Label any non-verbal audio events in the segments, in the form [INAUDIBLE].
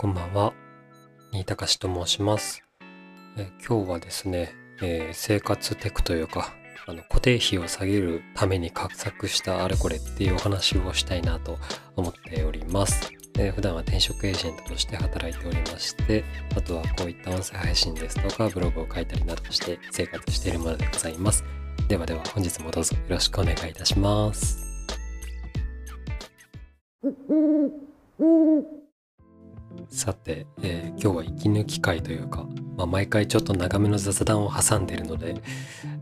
こんばんは。新高しと申します。え今日はですね、えー生活テクというか、あの固定費を下げるために画策したあれこれっていうお話をしたいなと思っております。えー普段は転職エージェントとして働いておりまして、あとはこういった音声配信ですとかブログを書いたりなどして生活しているものでございます。ではでは本日もどうぞよろしくお願いいたします。さて、えー今日は息抜き会というか、まあ、毎回ちょっと長めの雑談を挟んでいるので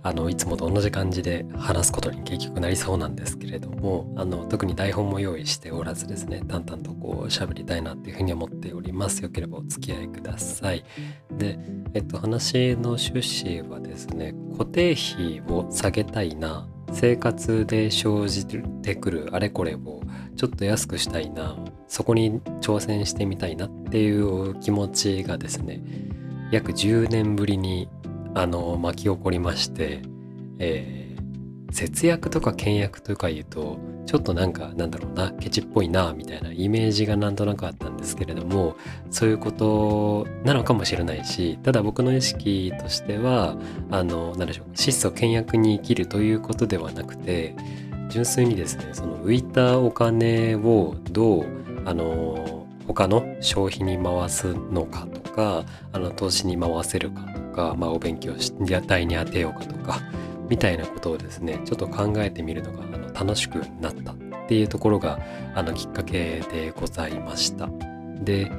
あのいつもと同じ感じで話すことに結局なりそうなんですけれどもあの特に台本も用意しておらずですね淡々とこう喋りたいなっていうふうに思っております。よければお付き合いください。でえっと話の趣旨はですね固定費を下げたいな生活で生じてくるあれこれをちょっと安くしたいなそこに挑戦してみたいなっていう気持ちがですね約10年ぶりにあの巻き起こりまして、えー節約とか倹約とか言うとちょっとなんかなんだろうなケチっぽいなみたいなイメージがなんとなくあったんですけれどもそういうことなのかもしれないしただ僕の意識としてはあのなんでしょう質素倹約に生きるということではなくて純粋にですねその浮いたお金をどうあの他の消費に回すのかとかあの投資に回せるかとか、まあ、お勉強し代に当てようかとかみたいなことをですねちょっと考えてみるのが楽しくなったっていうところがあのきっかけでございました。で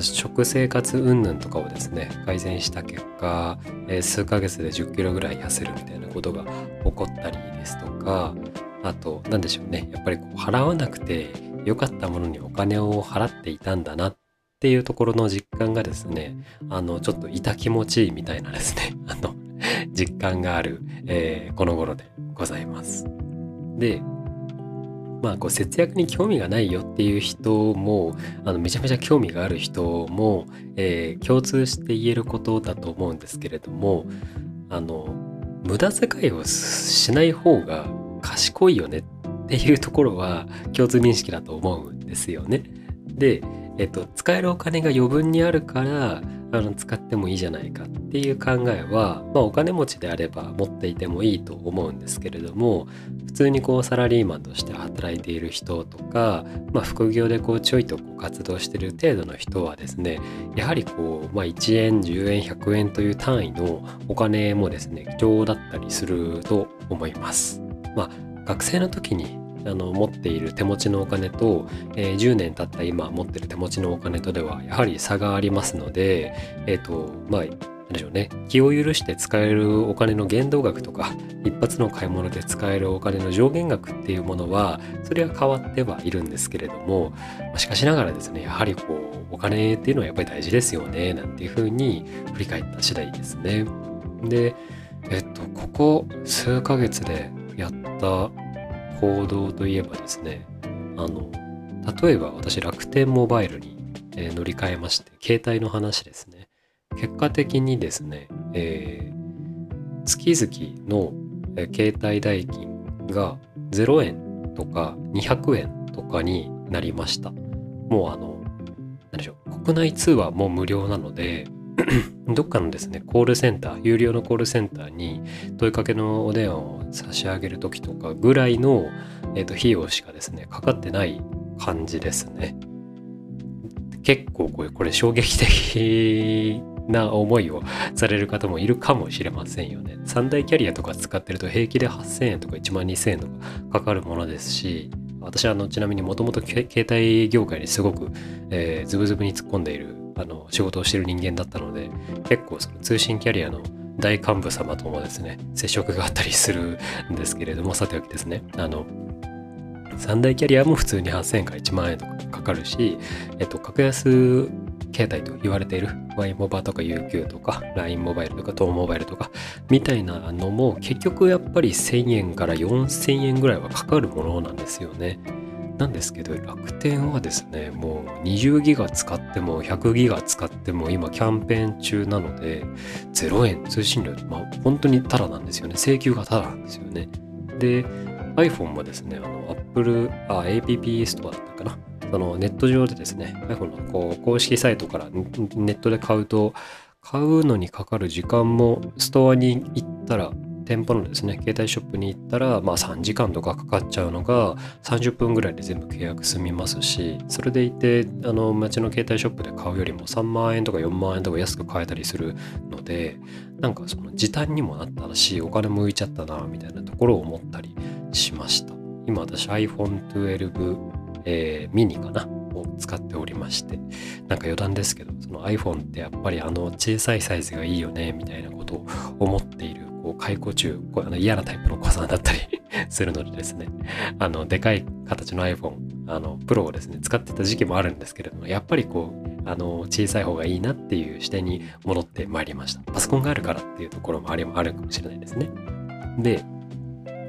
食生活云々とかをですね改善した結果、えー数ヶ月で1 0キロぐらい痩せるみたいなことが起こったりですとかあと何でしょうねやっぱりこう払わなくて良かったものにお金を払っていたんだなっていうところの実感がですねあのちょっと痛気持ちいいみたいなですねあの実感がある、えーこの頃でございます。でまあこう節約に興味がないよっていう人もあのめちゃめちゃ興味がある人も、えー共通して言えることだと思うんですけれどもあの無駄遣いをしない方が賢いよねっていうところは共通認識だと思うんですよね。で、えっと、使えるお金が余分にあるからあの使ってもいいじゃないかっていう考えは、まあ、お金持ちであれば持っていてもいいと思うんですけれども普通にこうサラリーマンとして働いている人とか、まあ、副業でこうちょいとこう活動してる程度の人はですねやはりこう、まあ、1円10円100円という単位のお金もですね貴重だったりすると思います。まあ、学生の時にあの持っている手持ちのお金と、えー10年経った今持ってる手持ちのお金とではやはり差がありますのでえっ、とまあなんでしょうね気を許して使えるお金の限度額とか一発の買い物で使えるお金の上限額っていうものはそれは変わってはいるんですけれどもしかしながらですねやはりこうお金っていうのはやっぱり大事ですよねなんていうふうに振り返った次第ですね。でえっとここ数ヶ月でやった行動といえばですねあの例えば私楽天モバイルに、え乗り換えまして携帯の話ですね。結果的にですね、えー月々の、携帯代金が0円とか200円とかになりました。もうあの何でしょう国内通話も無料なのでどっかのですねコールセンター有料のコールセンターに問いかけのお電話を差し上げる時とかぐらいの、えーと費用しかですねかかってない感じですね。結構これこれ衝撃的な思いをされる方もいるかもしれませんよね。三大キャリアとか使ってると平気で8000円とか1万2000円とかかかるものですし私はあのちなみにもともと携帯業界にすごく、えーズブズブに突っ込んでいるあの仕事をしてる人間だったので結構その通信キャリアの大幹部様ともですね接触があったりするんですけれどもさておきですねあの三大キャリアも普通に8000円から1万円とかかかるし、えっと、格安携帯と言われている Y モバとか UQ とか LINE モバイルとか TO モバイルとかみたいなのも結局やっぱり1000円から4000円ぐらいはかかるものなんですよね。なんですけど楽天はですねもう20ギガ使っても100ギガ使っても今キャンペーン中なので0円通信料まあ本当にタダなんですよね。請求がタダなんですよね。で iPhone もですねあの Apple あ App ストアだったかな。そのネット上でですね、iPhone のこう公式サイトからネットで買うと、買うのにかかる時間もストアに行ったら店舗のですね、携帯ショップに行ったら、まあ3時間とかかかっちゃうのが、30分ぐらいで全部契約済みますし、それでいて、あの、街の携帯ショップで買うよりも3万円とか4万円とか安く買えたりするので、なんかその時短にもなったし、お金も浮いちゃったな、みたいなところを思ったりしました。今私 iPhone 12、えー、ミニかなを使っておりまして、なんか余談ですけど、その iPhone ってやっぱりあの小さいサイズがいいよね、みたいなことを思っているこう解雇中こうあの嫌なタイプのお子さんだったり [LAUGHS] するのでですねあのでかい形の iPhone あのプロをですね使ってた時期もあるんですけれどもやっぱりこうあの小さい方がいいなっていう視点に戻ってまいりましたパソコンがあるからっていうところもありあるかもしれないですねで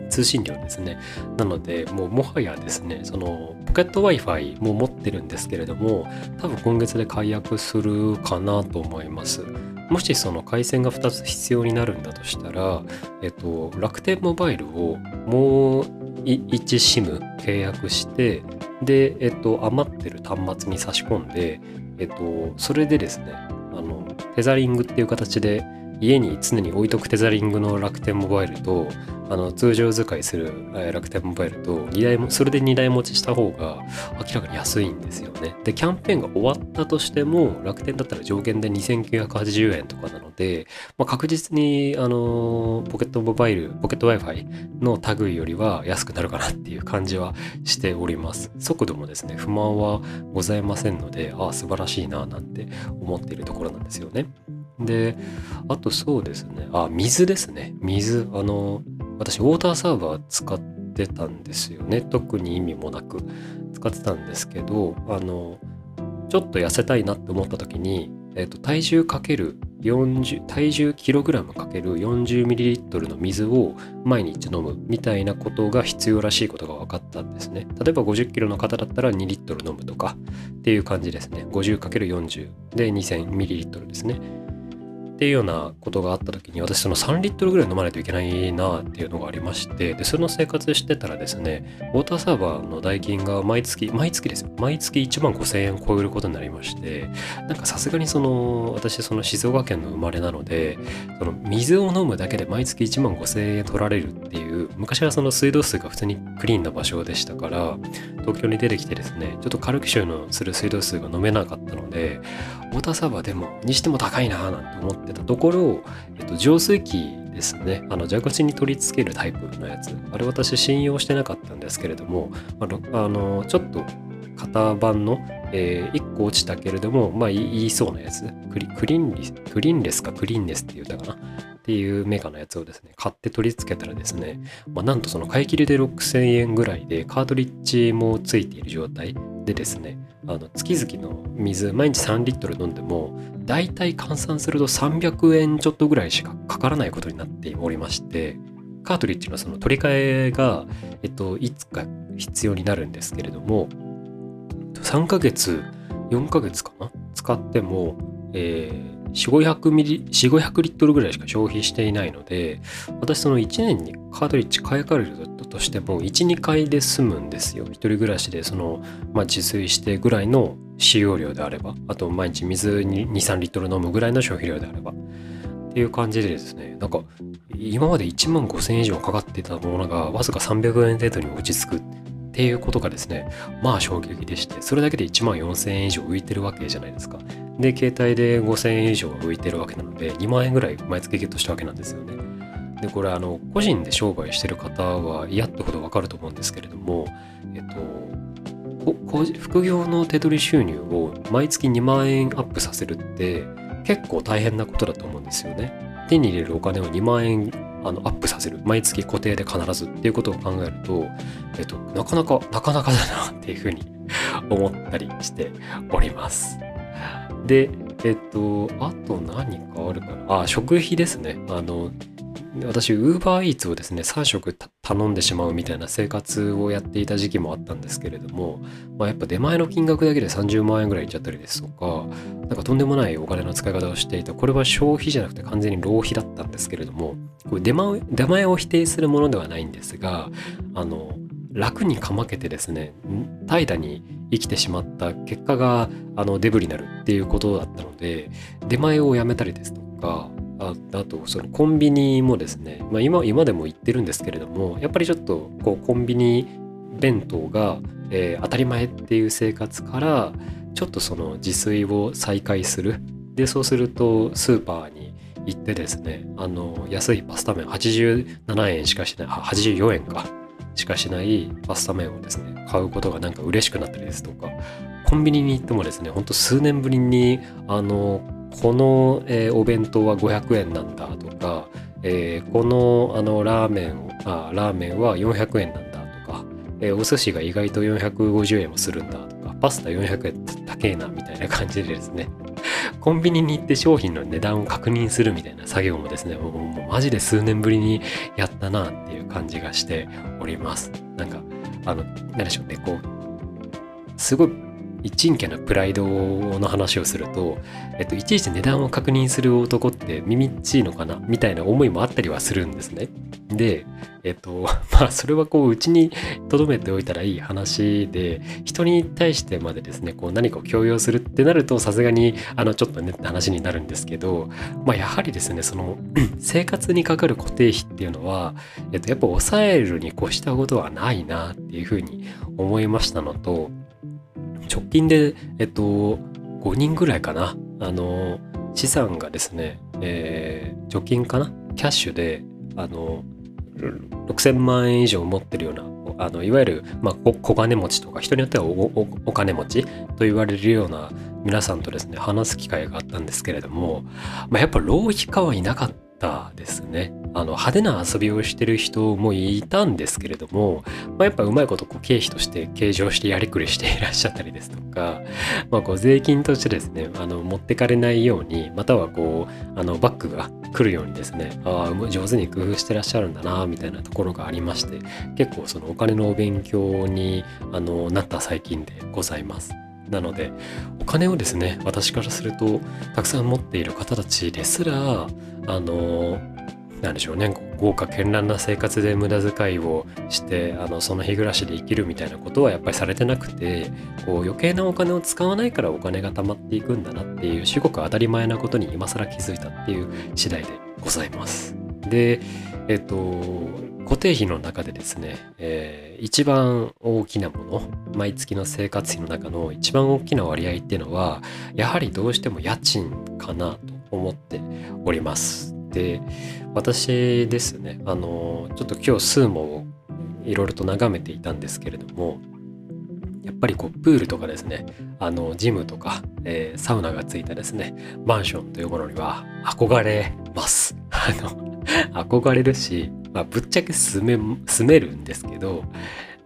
通信量ですね。なので、もうもはやですね、そのポケット Wi-Fi も持ってるんですけれども、多分今月で解約するかなと思います。もしその回線が2つ必要になるんだとしたら、えっと、楽天モバイルをもう1 SIM 契約して、で、えっと、余ってる端末に差し込んで、えっと、それでですね、あの、テザリングっていう形で、家に常に置いとくテザリングの楽天モバイルとあの通常使いする楽天モバイルと2台もそれで2台持ちした方が明らかに安いんですよね。でキャンペーンが終わったとしても楽天だったら上限で2980円とかなので、まあ、確実にあのポケットモバイルポケット Wi-Fi の類よりは安くなるかなっていう感じはしております。速度もですね不満はございませんのでああ素晴らしいななんて思っているところなんですよね。で、あとそうですね。あ、水ですね。水。あの、私、ウォーターサーバー使ってたんですよね。特に意味もなく使ってたんですけど、あの、ちょっと痩せたいなって思った時に、えっと、体重かける40体重キログラムかける40ミリリットルの水を毎日飲むみたいなことが必要らしいことが分かったんですね。例えば50キロの方だったら2リットル飲むとかっていう感じですね。50×40 で2000ミリリットルですね。っていうようなことがあった時に私その3リットルぐらい飲まないといけないなっていうのがありましてでその生活してたらですねウォーターサーバーの代金が毎月毎月ですよ。毎月1万5000円超えることになりましてなんかさすがにその私その静岡県の生まれなのでその水を飲むだけで毎月1万5000円取られるっていう昔はその水道水が普通にクリーンな場所でしたから東京に出てきてですねちょっと軽く臭のする水道水が飲めなかったのでウォーターサーバーでもにしても高いなぁなんて思ってたところ、えっと、浄水器ですね。あの蛇口に取り付けるタイプのやつ。あれ私信用してなかったんですけれどもああのちょっと型番の、えー、1個落ちたけれどもまあ言いそうなやつ。クリクリンリクリンレスかクリンレスって言ったかな。っていうメーカーのやつをですね買って取り付けたらですね、まあ、なんとその買い切りで6000円ぐらいでカートリッジもついている状態でですねあの月々の水毎日3リットル飲んでも大体換算すると300円ちょっとぐらいしかかからないことになっておりましてカートリッジのその取り替えが、えっと、いつか必要になるんですけれども3ヶ月4ヶ月かな？使っても、えー、4500ミリ4500リットルぐらいしか消費していないので私その1年にカートリッジ買い替えるとしても12回で済むんですよ。一人暮らしでその、まあ、自炊してぐらいの使用量であればあと毎日水に23リットル飲むぐらいの消費量であれば。っていう感じでですねなんか今まで1万5000円以上かかってたものがわずか300円程度に落ち着く。っていうことがですねまあ衝撃でしてそれだけで1万4000円以上浮いてるわけじゃないですか。で携帯で5000円以上浮いてるわけなので2万円ぐらい毎月ゲットしたわけなんですよね。でこれあの個人で商売してる方は嫌ってほどわかると思うんですけれどもえっと副業の手取り収入を毎月2万円アップさせるって結構大変なことだと思うんですよね。手に入れるお金を2万円あのアップさせる。毎月固定で必ずっていうことを考えると、えっと、なかなかなかなかだなっていうふうに思ったりしております。で、えっと、あと何かあるかな？あ、食費ですね。あの、私、ウーバーイーツをですね、3食頼んでしまうみたいな生活をやっていた時期もあったんですけれども、まあ、やっぱ出前の金額だけで30万円ぐらいいっちゃったりですとか、なんかとんでもないお金の使い方をしていた。これは消費じゃなくて完全に浪費だったんですけれども、これ出前出前を否定するものではないんですが、あの、楽にかまけてですね怠惰に生きてしまった結果があのデブになるっていうことだったので出前をやめたりですとかああとそのコンビニもですね、まあ今、今でも行ってるんですけれどもやっぱりちょっとこうコンビニ弁当が、えー、当たり前っていう生活からちょっとその自炊を再開する。でそうするとスーパーに行ってですねあの安いパスタ麺87円しかしない84円か。しかしないパスタ麺をですね買うことがなんか嬉しくなったりですとかコンビニに行ってもですねほんと数年ぶりにあのこの、えー、お弁当は500円なんだとか、えー、このあのラーメンあラーメンは400円なんだとか、えー、お寿司が意外と450円もするんだとかパスタ400円高えなみたいな感じでですね。コンビニに行って商品の値段を確認するみたいな作業もですねもうもマジで数年ぶりにやったなっていう感じがしております。なんかあの何でしょうねこうすごい一軒なプライドの話をすると、えっと、いちいち値段を確認する男って耳っちいのかな？みたいな思いもあったりはするんですね。で、えっと、[LAUGHS] まあ、それはこう、うちに留めておいたらいい話で、人に対してまでですね、こう何かを強要するってなると、さすがに、あの、ちょっとねって話になるんですけど、まあ、やはりですね、その、[CLEARS THROAT] 生活にかかる固定費っていうのは、えっと、やっぱ抑えるに越したことはないなっていうふうに思いましたのと、直近で、えっと、5人ぐらいかな。あの、資産がですね、えー、貯金かなキャッシュで、あの、6000万円以上持ってるような、あのいわゆる、まあ、小金持ちとか、人によってはお金持ちと言われるような皆さんとですね、話す機会があったんですけれども、まあ、やっぱ浪費家はいなかったですね。あの派手な遊びをしてる人もいたんですけれども、まあ、やっぱうまいことこう経費として計上してやりくりしていらっしゃったりですとか、まあ、こう税金としてですねあの持ってかれないようにまたはこうあのバックが来るようにですねあ上手に工夫してらっしゃるんだなみたいなところがありまして結構そのお金のお勉強にあのなった最近でございます。なのでお金をですね私からするとたくさん持っている方たちですらあのなんでしょうね豪華絢爛な生活で無駄遣いをしてあのその日暮らしで生きるみたいなことはやっぱりされてなくてこう余計なお金を使わないからお金が貯まっていくんだなっていう至極当たり前なことに今更気づいたっていう次第でございます。でえっと固定費の中でですね、えー、一番大きなもの毎月の生活費の中の一番大きな割合っていうのはやはりどうしても家賃かなと思っております。で私ですねあのちょっと今日スーモをいろいろと眺めていたんですけれどもやっぱりこうプールとかですねあのジムとか、えー、サウナがついたですねマンションというものには憧れますあの憧れるし、まあ、ぶっちゃけ住め住めるんですけど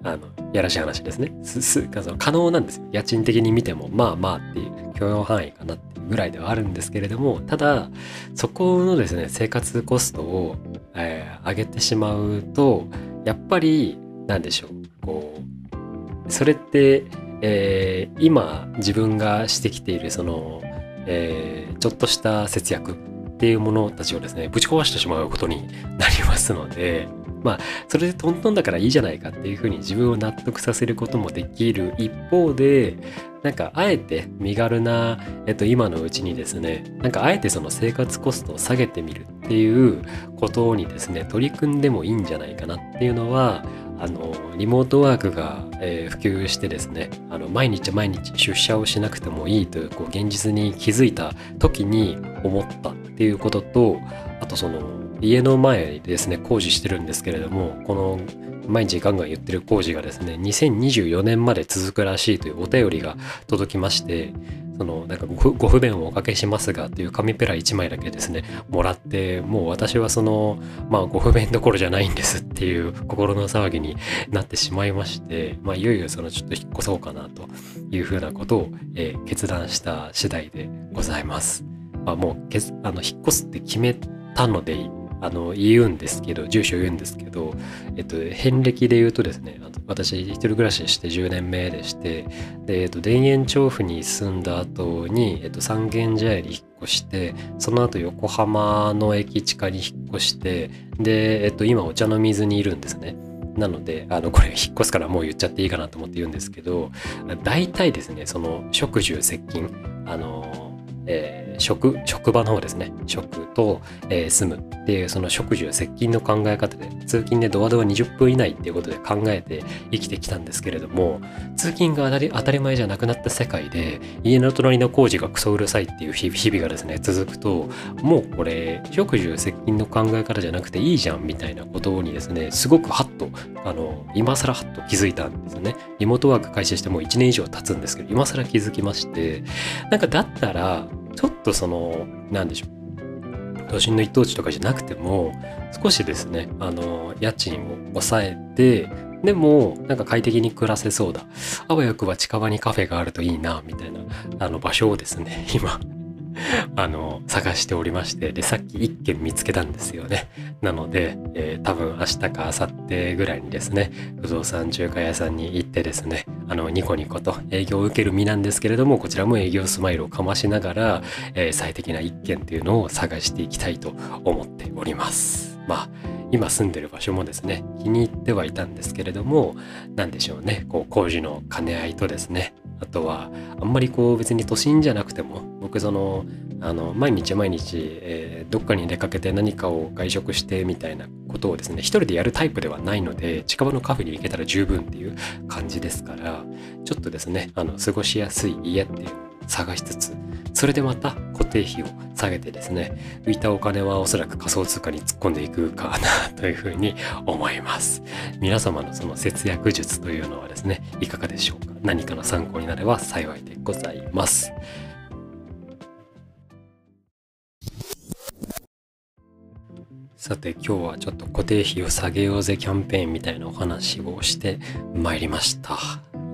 あのやらしい話ですね。すす可能なんですよ。家賃的に見てもまあまあっていう許容範囲かなっていうぐらいではあるんですけれどもただそこのですね生活コストを、えー、上げてしまうとやっぱり何でしょう。こうそれって、えー、今自分がしてきているその、えー、ちょっとした節約っていうものたちをですねぶち壊してしまうことになりますので [LAUGHS] まあそれでトントンだからいいじゃないかっていうふうに自分を納得させることもできる一方でなんかあえて身軽な、えっと、今のうちにですねなんかあえてその生活コストを下げてみるっていうことにですね取り組んでもいいんじゃないかなっていうのはあのリモートワークが、えー、普及してですねあの毎日毎日出社をしなくてもいいというこう現実に気づいた時に思ったっていうこととあとその家の前でですね工事してるんですけれどもこの毎日ガンガン言ってる工事がですね2024年まで続くらしいというお便りが届きましてそのなんかご不便をおかけしますがっていう紙ペラ1枚だけですねもらってもう私はそのまあご不便どころじゃないんですっていう心の騒ぎになってしまいましてまあいよいよそのちょっと引っ越そうかなというふうなことを、えー、決断した次第でございます。まあ、もうけあの引っ越すって決めたのであの言うんですけど住所言うんですけど、えっと、遍歴で言うとですね私一人暮らしして10年目でしてで、えっと、田園調布に住んだ後に、えっと、三軒茶屋に引っ越してその後横浜の駅地下に引っ越してで、えっと、今お茶の水にいるんですね。なので、あの、これ引っ越すからもう言っちゃっていいかなと思って言うんですけど、大体ですね、その、職住接近、あの、えー、職、職場の方ですね。職と、えー、住むっていう、その職住接近の考え方で、通勤でドアドア20分以内っていうことで考えて生きてきたんですけれども、通勤が当たり前じゃなくなった世界で、家の隣の工事がクソうるさいっていう日々がですね、続くと、もうこれ、職住接近の考え方じゃなくていいじゃんみたいなことにですね、すごくハッと、あの、今更ハッと気づいたんですよね。リモートワーク開始してもう1年以上経つんですけど、今更気づきまして、なんかだったら、ちょっとその、なんでしょう。都心の一等地とかじゃなくても、少しですね、あの、家賃を抑えて、でも、なんか快適に暮らせそうだ。あわよくば近場にカフェがあるといいな、みたいな、あの場所をですね、今、あの、探しておりまして、で、さっき一軒見つけたんですよね。なので、えー、多分明日か明後日ぐらいにですね、不動産中華屋さんに行ってですね、あの、ニコニコと営業を受ける身なんですけれども、こちらも営業スマイルをかましながら、えー、最適な一軒っていうのを探していきたいと思っております。まあ、今住んでる場所もですね、気に入ってはいたんですけれども、何でしょうね、こう工事の兼ね合いとですね、あとは、あんまりこう別に都心じゃなくても、僕その、あの、毎日毎日、えー、どっかに出かけて何かを外食してみたいなことをですね、一人でやるタイプではないので、近場のカフェに行けたら十分っていう感じですから、ちょっとですね、あの、過ごしやすい家っていうのを探しつつ、それでまた固定費を下げてですね、浮いたお金はおそらく仮想通貨に突っ込んでいくかなというふうに思います。皆様のその節約術というのはですね、いかがでしょうか？何かの参考になれば幸いでございます。さて今日はちょっと固定費を下げようぜキャンペーンみたいなお話をしてまいりました。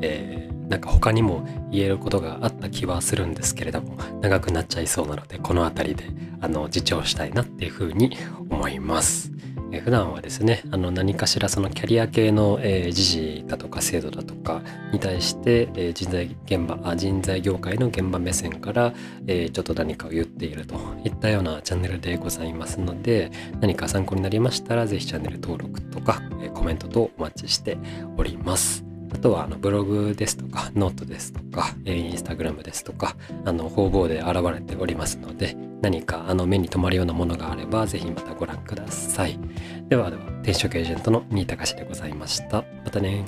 えー、なんか他にも言えることがあった気はするんですけれども長くなっちゃいそうなのでこの辺りであの自重したいなっていうふうに思います。え普段はですねあの何かしらそのキャリア系の、えー、時事だとか制度だとかに対して、えー、人材現場あ人材業界の現場目線から、えー、ちょっと何かを言っているといったようなチャンネルでございますので何か参考になりましたら是非チャンネル登録とか、えコメントとお待ちしております。あとはあのブログですとか、ノートですとか、インスタグラムですとか、あの方々で現れておりますので、何かあの目に留まるようなものがあれば、ぜひまたご覧ください。ではでは、転職エージェントの新井隆でございました。またね